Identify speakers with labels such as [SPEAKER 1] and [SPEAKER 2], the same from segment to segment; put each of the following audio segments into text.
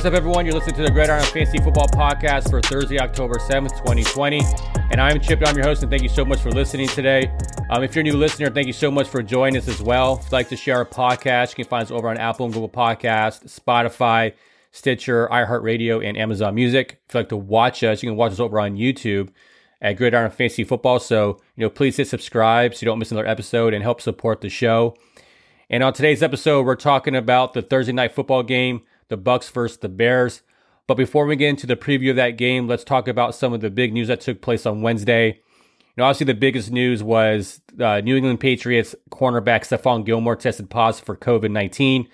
[SPEAKER 1] What's up, everyone? You're listening to the Gridiron Fantasy Football Podcast for Thursday, October 7th, 2020. And I'm Chip, I'm your host, and thank you so much for listening today. Um, if you're a new listener, thank you so much for joining us as well. If you'd like to share our podcast, you can find us over on Apple and Google Podcast, Spotify, Stitcher, iHeartRadio, and Amazon Music. If you'd like to watch us, you can watch us over on YouTube at Gridiron Fantasy Football. So, you know, please hit subscribe so you don't miss another episode and help support the show. And on today's episode, we're talking about the Thursday night football game the Bucs versus the Bears. But before we get into the preview of that game, let's talk about some of the big news that took place on Wednesday. You know, obviously the biggest news was uh, New England Patriots cornerback Stephon Gilmore tested positive for COVID nineteen.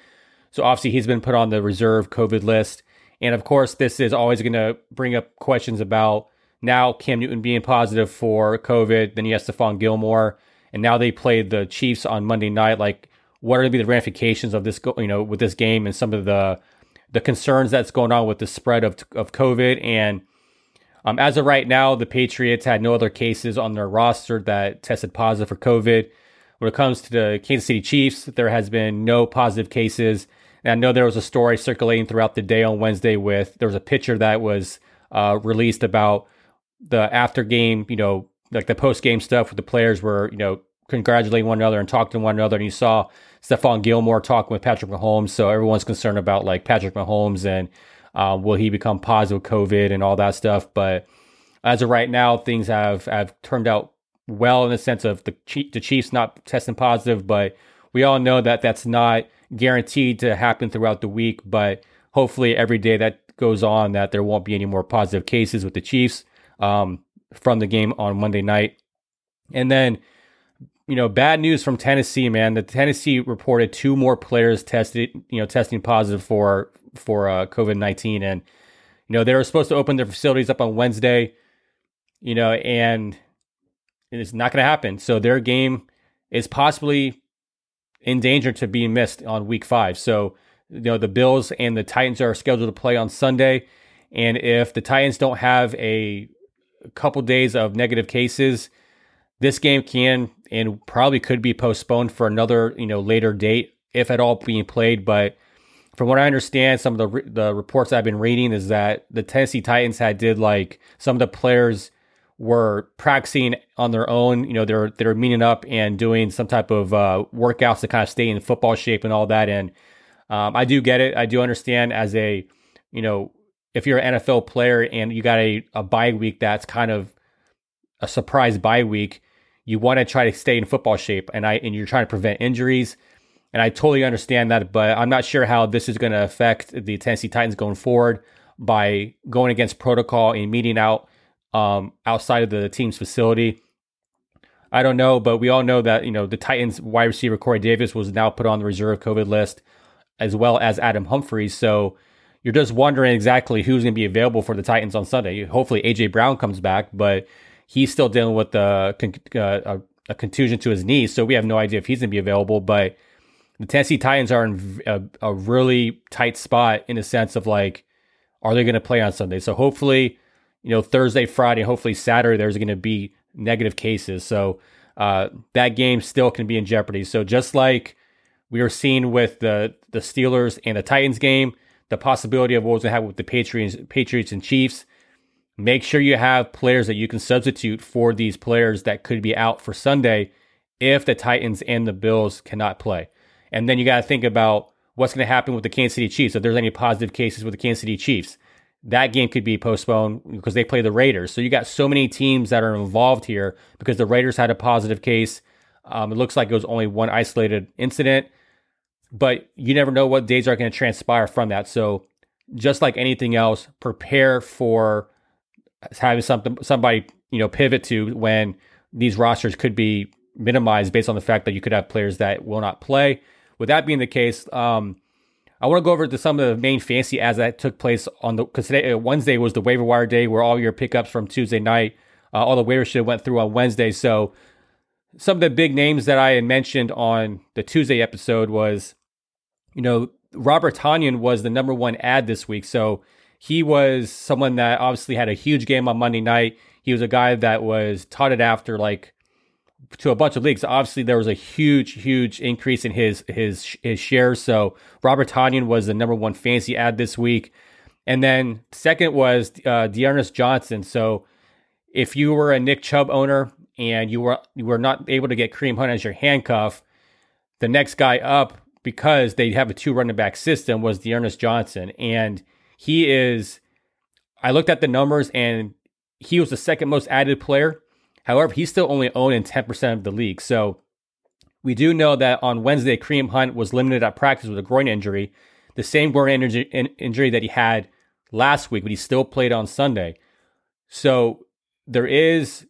[SPEAKER 1] So obviously he's been put on the reserve COVID list. And of course, this is always going to bring up questions about now Cam Newton being positive for COVID. Then you have Stephon Gilmore, and now they played the Chiefs on Monday night. Like, what are going to be the ramifications of this? You know, with this game and some of the the concerns that's going on with the spread of, of COVID. And um, as of right now, the Patriots had no other cases on their roster that tested positive for COVID. When it comes to the Kansas City Chiefs, there has been no positive cases. And I know there was a story circulating throughout the day on Wednesday with there was a picture that was uh, released about the after game, you know, like the post game stuff with the players were, you know, congratulating one another and talking to one another. And you saw Stephon Gilmore talking with Patrick Mahomes. So everyone's concerned about like Patrick Mahomes and uh, will he become positive COVID and all that stuff. But as of right now, things have have turned out well in the sense of the the Chiefs not testing positive, but we all know that that's not guaranteed to happen throughout the week. But hopefully, every day that goes on, that there won't be any more positive cases with the Chiefs um, from the game on Monday night. And then you know, bad news from Tennessee, man. The Tennessee reported two more players tested, you know, testing positive for for uh, COVID nineteen, and you know they were supposed to open their facilities up on Wednesday, you know, and it's not going to happen. So their game is possibly in danger to being missed on Week Five. So you know the Bills and the Titans are scheduled to play on Sunday, and if the Titans don't have a couple days of negative cases this game can and probably could be postponed for another, you know, later date, if at all being played. But from what I understand, some of the the reports I've been reading is that the Tennessee Titans had did like some of the players were practicing on their own. You know, they're they're meeting up and doing some type of uh, workouts to kind of stay in football shape and all that. And um, I do get it. I do understand as a you know if you're an NFL player and you got a, a bye week that's kind of a surprise bye week, you want to try to stay in football shape and I and you're trying to prevent injuries. And I totally understand that, but I'm not sure how this is going to affect the Tennessee Titans going forward by going against protocol and meeting out um, outside of the team's facility. I don't know, but we all know that you know the Titans wide receiver Corey Davis was now put on the reserve COVID list, as well as Adam Humphries. So you're just wondering exactly who's going to be available for the Titans on Sunday. Hopefully AJ Brown comes back, but He's still dealing with the uh, a, a, contusion to his knee, so we have no idea if he's going to be available. But the Tennessee Titans are in a, a really tight spot in the sense of like, are they going to play on Sunday? So hopefully, you know, Thursday, Friday, hopefully Saturday, there's going to be negative cases. So uh, that game still can be in jeopardy. So just like we were seeing with the the Steelers and the Titans game, the possibility of what was going to happen with the Patriots, Patriots and Chiefs Make sure you have players that you can substitute for these players that could be out for Sunday if the Titans and the Bills cannot play. And then you got to think about what's going to happen with the Kansas City Chiefs. If there's any positive cases with the Kansas City Chiefs, that game could be postponed because they play the Raiders. So you got so many teams that are involved here because the Raiders had a positive case. Um, it looks like it was only one isolated incident, but you never know what days are going to transpire from that. So just like anything else, prepare for having something somebody you know pivot to when these rosters could be minimized based on the fact that you could have players that will not play. With that being the case, um, I want to go over to some of the main fancy ads that took place on the because today uh, Wednesday was the waiver wire day where all your pickups from Tuesday night, uh, all the waiver shit went through on Wednesday. So some of the big names that I had mentioned on the Tuesday episode was, you know, Robert Tonyan was the number one add this week. So he was someone that obviously had a huge game on Monday night. He was a guy that was touted after like to a bunch of leagues. Obviously, there was a huge, huge increase in his his his shares. So Robert Tonyan was the number one fancy add this week. And then second was uh, D'Ernest Johnson. So if you were a Nick Chubb owner and you were you were not able to get Kareem Hunt as your handcuff, the next guy up because they have a two running back system was D'Ernest Johnson, and he is. I looked at the numbers and he was the second most added player. However, he's still only owned in 10% of the league. So we do know that on Wednesday, Kareem Hunt was limited at practice with a groin injury, the same groin injury, injury that he had last week, but he still played on Sunday. So there is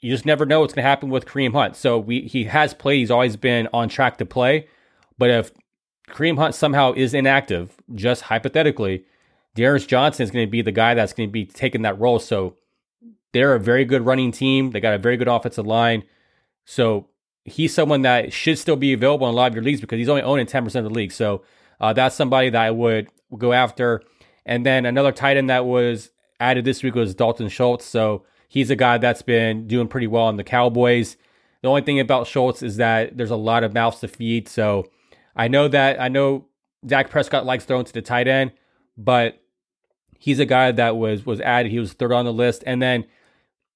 [SPEAKER 1] you just never know what's going to happen with Kareem Hunt. So we he has played. He's always been on track to play. But if Kareem Hunt somehow is inactive, just hypothetically, D'Ernest Johnson is going to be the guy that's going to be taking that role. So they're a very good running team. They got a very good offensive line. So he's someone that should still be available in a lot of your leagues because he's only owning 10% of the league. So uh, that's somebody that I would go after. And then another tight end that was added this week was Dalton Schultz. So he's a guy that's been doing pretty well in the Cowboys. The only thing about Schultz is that there's a lot of mouths to feed. So I know that I know Dak Prescott likes throwing to the tight end, but he's a guy that was was added. He was third on the list, and then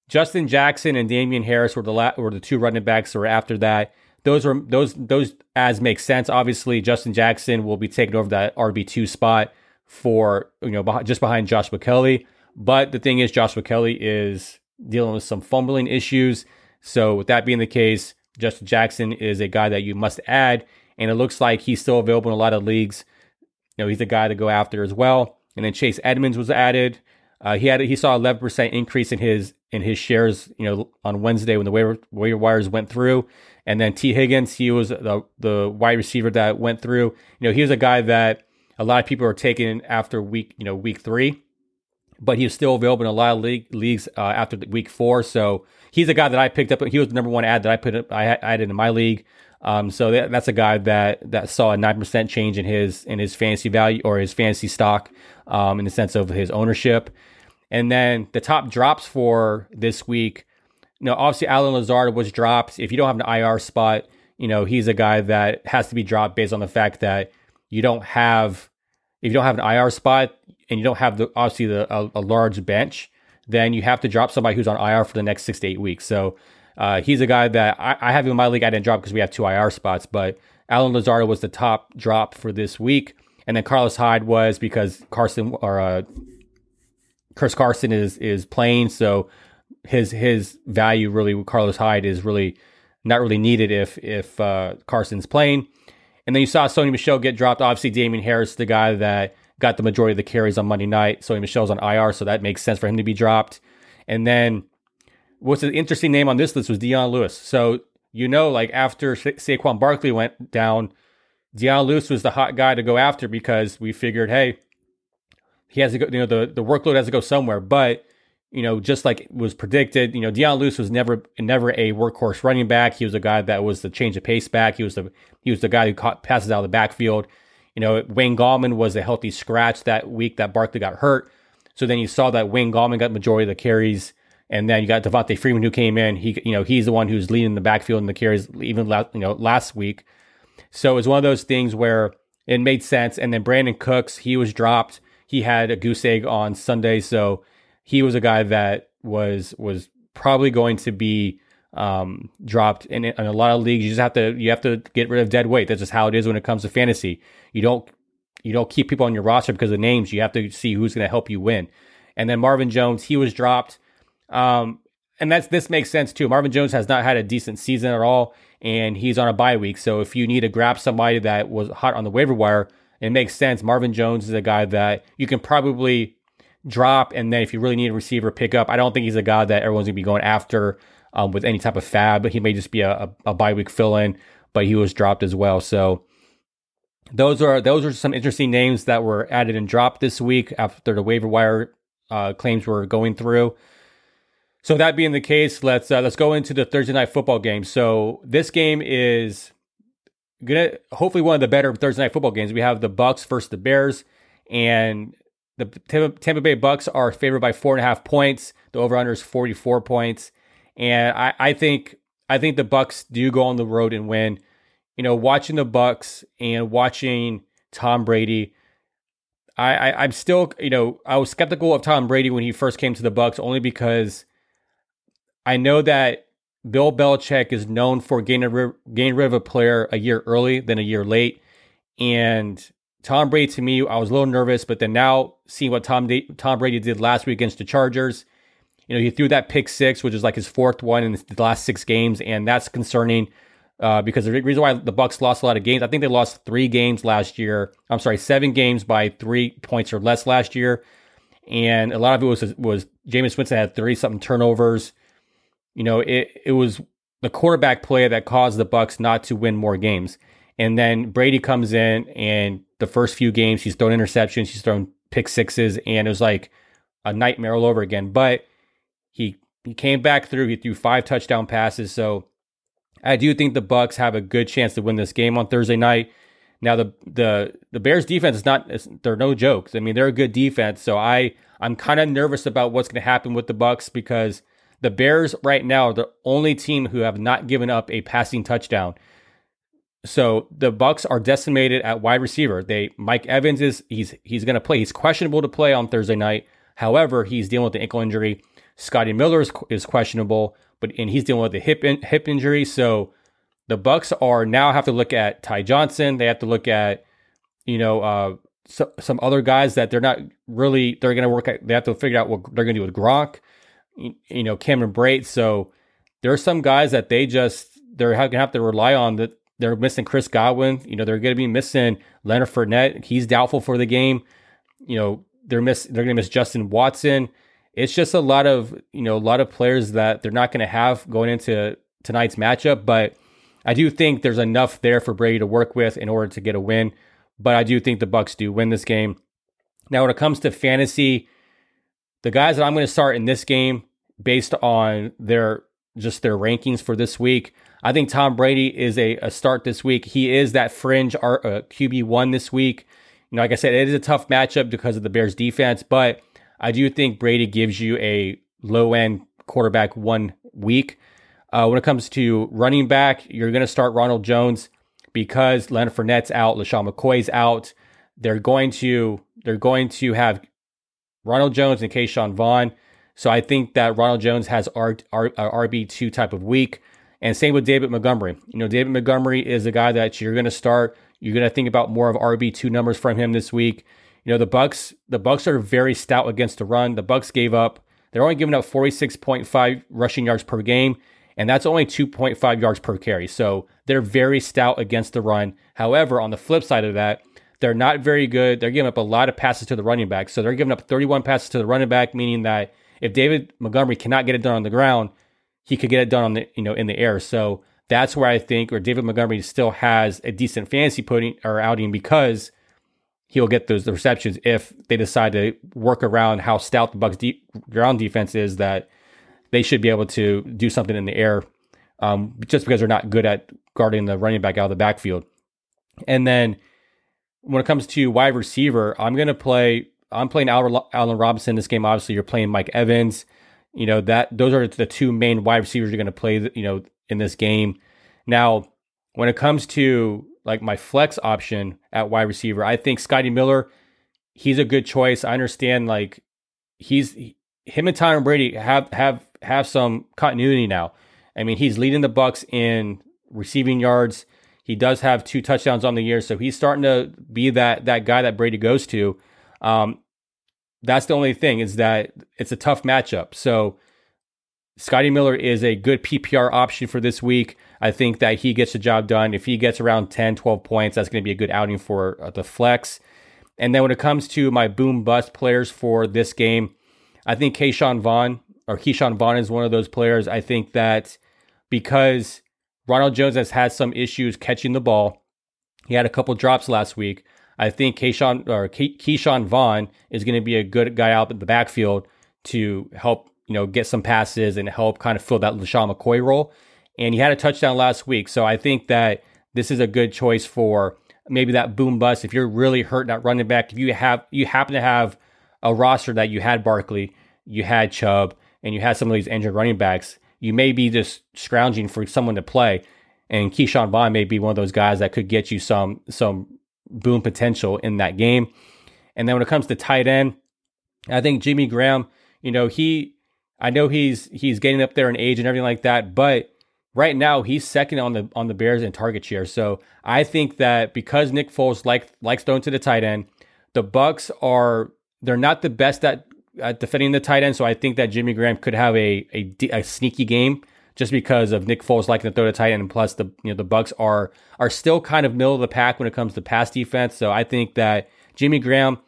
[SPEAKER 1] Justin Jackson and Damien Harris were the la- were the two running backs that were after that. Those were those those as make sense. Obviously, Justin Jackson will be taking over that RB two spot for you know just behind Josh Kelley. But the thing is, Joshua Kelley is dealing with some fumbling issues. So, with that being the case, Justin Jackson is a guy that you must add. And it looks like he's still available in a lot of leagues. You know, he's a guy to go after as well. And then Chase Edmonds was added. Uh, he had he saw 11% increase in his in his shares, you know, on Wednesday when the waiver, wires went through. And then Tee Higgins, he was the the wide receiver that went through. You know, he was a guy that a lot of people are taking after week, you know, week three but he he's still available in a lot of league, leagues uh, after week four. So he's a guy that I picked up. He was the number one add that I put up, I added in my league. Um, so that, that's a guy that that saw a nine percent change in his in his fantasy value or his fantasy stock um, in the sense of his ownership. And then the top drops for this week. You know, obviously Allen Lazard was dropped. If you don't have an IR spot, you know he's a guy that has to be dropped based on the fact that you don't have if you don't have an IR spot, and you don't have the obviously the a, a, large bench, then you have to drop somebody who's on IR for the next six to eight weeks. So uh, he's a guy that I, I, have in my league. I didn't drop because we have two IR spots, but Allen Lazard was the top drop for this week, and then Carlos Hyde was because Carson or uh, Chris Carson is is playing, so his his value really Carlos Hyde is really not really needed if if uh, Carson's playing. And then you saw Sony Michel get dropped. Obviously, Damien Harris, the guy that got the majority of the carries on Monday night. So Michel's on IR, so that makes sense for him to be dropped. And then what's an interesting name on this list was Dion Lewis. So you know, like after Sa- Saquon Barkley went down, Lewis was the hot guy to go after because we figured, hey, he has to go. You know, the the workload has to go somewhere. But you know, just like was predicted, you know, Dion Lewis was never never a workhorse running back. He was a guy that was the change of pace back. He was the he was the guy who caught passes out of the backfield. You know, Wayne Gallman was a healthy scratch that week that Barkley got hurt. So then you saw that Wayne Gallman got majority of the carries, and then you got Devonta Freeman who came in. He, you know, he's the one who's leading the backfield in the carries even last, you know, last week. So it was one of those things where it made sense. And then Brandin Cooks, he was dropped. He had a goose egg on Sunday, so he was a guy that was was probably going to be um, dropped in, in a lot of leagues. You just have to you have to get rid of dead weight. That's just how it is when it comes to fantasy. You don't you don't keep people on your roster because of names. You have to see who's going to help you win. And then Marvin Jones, he was dropped. Um, and that's this makes sense too. Marvin Jones has not had a decent season at all, and he's on a bye week. So if you need to grab somebody that was hot on the waiver wire, it makes sense. Marvin Jones is a guy that you can probably drop, and then if you really need a receiver, pick up. I don't think he's a guy that everyone's gonna be going after um, with any type of FAAB. But he may just be a, a, a bye week fill in, but he was dropped as well. So those are those are some interesting names that were added and dropped this week after the waiver wire uh, claims were going through. So that being the case, let's uh, let's go into the Thursday night football game. So this game is gonna hopefully one of the better Thursday night football games. We have the Bucs versus the Bears, and the Tampa Bay Bucs are favored by four and a half points. The over under is forty four points. And I, I think I think the Bucs do go on the road and win. You know, watching the Bucs and watching Tom Brady, I, I I'm still you know I was skeptical of Tom Brady when he first came to the Bucs only because I know that Bill Belichick is known for getting rid, getting rid of a player a year early than a year late, and Tom Brady to me I was a little nervous, but then now seeing what Tom Tom Brady did last week against the Chargers, you know he threw that pick six, which is like his fourth one in the last six games, and that's concerning uh, because the reason why the Bucs lost a lot of games, I think they lost three games last year. I'm sorry, seven games by three points or less last year, and a lot of it was was Jameis Winston had thirty something turnovers. You know, it it was the quarterback play that caused the Bucs not to win more games. And then Brady comes in, and the first few games he's thrown interceptions, he's thrown pick sixes, and it was like a nightmare all over again. But he he came back through. He threw five touchdown passes, so I do think the Bucs have a good chance to win this game on Thursday night. Now the the the Bears defense is not they're no jokes. I mean they're a good defense, so I I'm kind of nervous about what's going to happen with the Bucs because the Bears right now are the only team who have not given up a passing touchdown. So the Bucs are decimated at wide receiver. They Mike Evans is he's he's going to play. He's questionable to play on Thursday night. However, he's dealing with the ankle injury. Scotty Miller is, is questionable but and he's dealing with a hip in, hip injury. So the Bucs are now have to look at Ty Johnson. They have to look at you know uh, so, some other guys that they're not really they're going to work at. They have to figure out what they're going to do with Gronk, you, know Cameron Brate. So there are some guys that they just they're going to have to rely on that. They're missing Chris Godwin. You know they're going to be missing Leonard Fournette. He's doubtful for the game. You know they're miss they're going to miss Justin Watson it's just a lot of you know a lot of players that they're not going to have going into tonight's matchup. But I do think there's enough there for Brady to work with in order to get a win. But I do think the Bucs do win this game. Now, when it comes to fantasy, the guys that I'm going to start in this game based on their just their rankings for this week, I think Tom Brady is a, a start this week. He is that fringe uh, QB one this week. You know, like I said, it is a tough matchup because of the Bears defense, but I do think Brady gives you a low end quarterback one week. Uh, when it comes to running back, you're going to start Ronald Jones because Leonard Fournette's out, LeSean McCoy's out. They're going to they're going to have Ronald Jones and Ke'Shawn Vaughn. So I think that Ronald Jones has R, R, uh, RB two type of week, and same with David Montgomery. You know, David Montgomery is a guy that you're going to start. You're going to think about more of RB two numbers from him this week. You know, the Bucs, the Bucs are very stout against the run. The Bucs gave up, they're only giving up 46.5 rushing yards per game, and that's only 2.5 yards per carry. So they're very stout against the run. However, on the flip side of that, they're not very good. They're giving up a lot of passes to the running back. So they're giving up 31 passes to the running back, meaning that if David Montgomery cannot get it done on the ground, he could get it done on the you know in the air. So that's where I think, or David Montgomery still has a decent fantasy putting or outing because he'll get those receptions if they decide to work around how stout the Bucs deep ground defense is. That they should be able to do something in the air, um, just because they're not good at guarding the running back out of the backfield. And then when it comes to wide receiver, I'm going to play. I'm playing Allen Robinson this game. Obviously, you're playing Mike Evans. You know that those are the two main wide receivers you're going to play. You know in this game. Now, when it comes to like my flex option at wide receiver. I think Scotty Miller, he's a good choice. I understand like he's him and Tom Brady have have have some continuity now. I mean, he's leading the Bucs in receiving yards. He does have two touchdowns on the year, so he's starting to be that that guy that Brady goes to. Um, that's the only thing is that it's a tough matchup. So Scotty Miller is a good PPR option for this week. I think that he gets the job done. If he gets around 10, 12 points, that's going to be a good outing for uh, the flex. And then when it comes to my boom bust players for this game, I think Ke'Shawn Vaughn or Ke'Shawn Vaughn is one of those players. I think that because Ronald Jones has had some issues catching the ball, he had a couple drops last week. I think Ke'Shawn or Ke'Shawn Vaughn is going to be a good guy out in the backfield to help you know, get some passes and help kind of fill that LeSean McCoy role. And he had a touchdown last week. So I think that this is a good choice for maybe that boom bust. If you're really hurting at running back, if you have you happen to have a roster that you had Barkley, you had Chubb, and you had some of these injured running backs, you may be just scrounging for someone to play. And Ke'Shawn Vaughn may be one of those guys that could get you some some boom potential in that game. And then when it comes to tight end, I think Jimmy Graham, you know, he I know he's he's getting up there in age and everything like that, but right now he's second on the on the Bears in target share. So I think that because Nick Foles like likes throwing to the tight end, the Bucs are they're not the best at, at defending the tight end. So I think that Jimmy Graham could have a a, a sneaky game just because of Nick Foles liking to throw the tight end, and plus the you know the Bucs are are still kind of middle of the pack when it comes to pass defense. So I think that Jimmy Graham,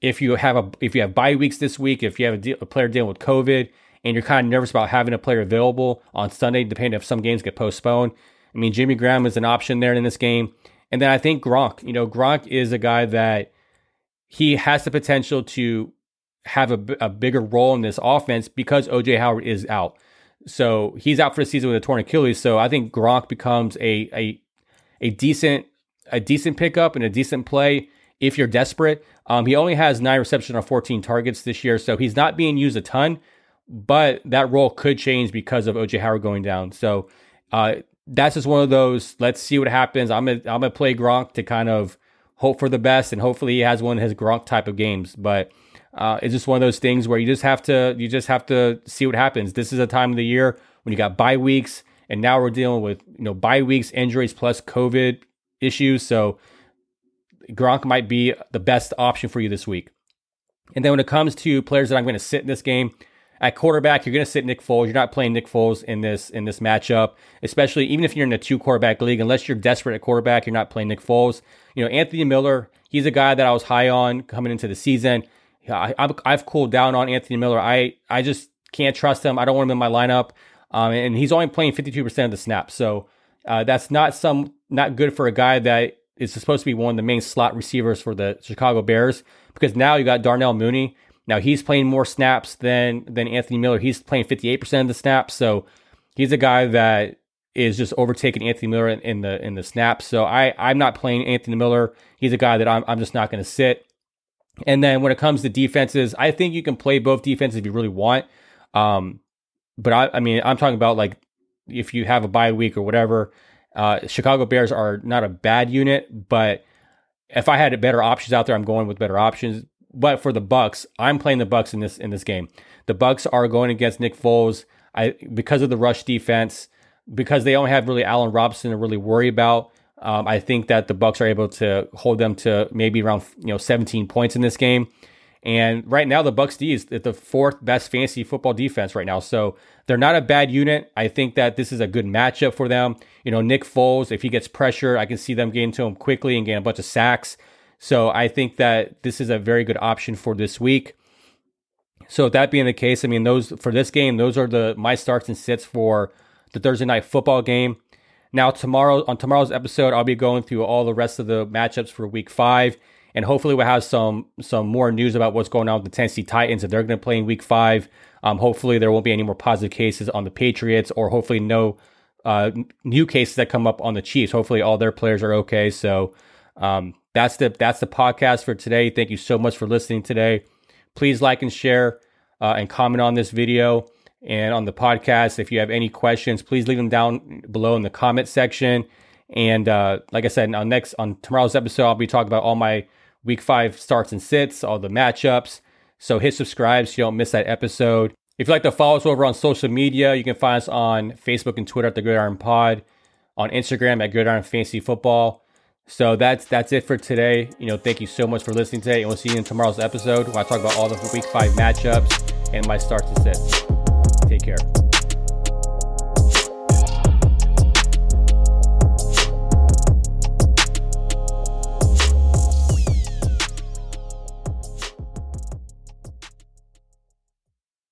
[SPEAKER 1] if you have a if you have bye weeks this week, if you have a, a player dealing with COVID, and you're kind of nervous about having a player available on Sunday, depending if some games get postponed. I mean, Jimmy Graham is an option there in this game, and then I think Gronk. You know, Gronk is a guy that he has the potential to have a, a bigger role in this offense because OJ Howard is out. So he's out for the season with a torn Achilles. So I think Gronk becomes a a a decent a decent pickup and a decent play if you're desperate. Um, he only has nine receptions on 14 targets this year, so he's not being used a ton. But that role could change because of OJ Howard going down. So uh, that's just one of those. Let's see what happens. I'm gonna I'm gonna play Gronk to kind of hope for the best, and hopefully he has one of his Gronk type of games. But uh, it's just one of those things where you just have to you just have to see what happens. This is a time of the year when you got bye weeks, and now we're dealing with you know bye weeks, injuries plus COVID issues. So Gronk might be the best option for you this week. And then when it comes to players that I'm going to sit in this game, at quarterback, you're going to sit Nick Foles. You're not playing Nick Foles in this in this matchup, especially even if you're in a two quarterback league. Unless you're desperate at quarterback, you're not playing Nick Foles. You know, Anthony Miller, he's a guy that I was high on coming into the season. I, have cooled down on Anthony Miller. I I just can't trust him. I don't want him in my lineup. Um, and he's only playing 52% of the snaps. So uh, that's not some not good for a guy that is supposed to be one of the main slot receivers for the Chicago Bears. Because now you got Darnell Mooney. Now he's playing more snaps than than Anthony Miller. He's playing 58% of the snaps. So he's a guy that is just overtaking Anthony Miller in, in the in the snaps. So I I'm not playing Anthony Miller. He's a guy that I'm I'm just not going to sit. And then when it comes to defenses, I think you can play both defenses if you really want. Um, but I, I mean, I'm talking about like if you have a bye week or whatever. Uh, Chicago Bears are not a bad unit, but if I had better options out there, I'm going with better options. But for the Bucs, I'm playing the Bucs in this in this game. The Bucs are going against Nick Foles. I because of the rush defense, because they only have really Allen Robinson to really worry about. Um, I think that the Bucs are able to hold them to maybe around you know 17 points in this game. And right now, the Bucs D is the fourth best fantasy football defense right now. So they're not a bad unit. I think that this is a good matchup for them. You know, Nick Foles, if he gets pressure, I can see them getting to him quickly and getting a bunch of sacks. So I think that this is a very good option for this week. So that being the case, I mean, those for this game, those are the my starts and sits for the Thursday night football game. Now, tomorrow on tomorrow's episode, I'll be going through all the rest of the matchups for Week Five, and hopefully we'll have some some more news about what's going on with the Tennessee Titans if they're going to play in Week Five. Um, hopefully, there won't be any more positive cases on the Patriots, or hopefully no uh, new cases that come up on the Chiefs. Hopefully, all their players are okay. So um, that's the that's the podcast for today. Thank you so much for listening today. Please like and share uh, and comment on this video and on the podcast. If you have any questions, please leave them down below in the comment section. And uh, like I said, on next on tomorrow's episode, I'll be talking about all my week five starts and sits, all the matchups. So hit subscribe so you don't miss that episode. If you'd like to follow us over on social media, you can find us on Facebook and Twitter at the Gridiron Pod, on Instagram at Gridiron Fantasy Football. So that's that's it for today. You know, thank you so much for listening today, and we'll see you in tomorrow's episode where I talk about all the week five matchups and my starts and sits. Take care.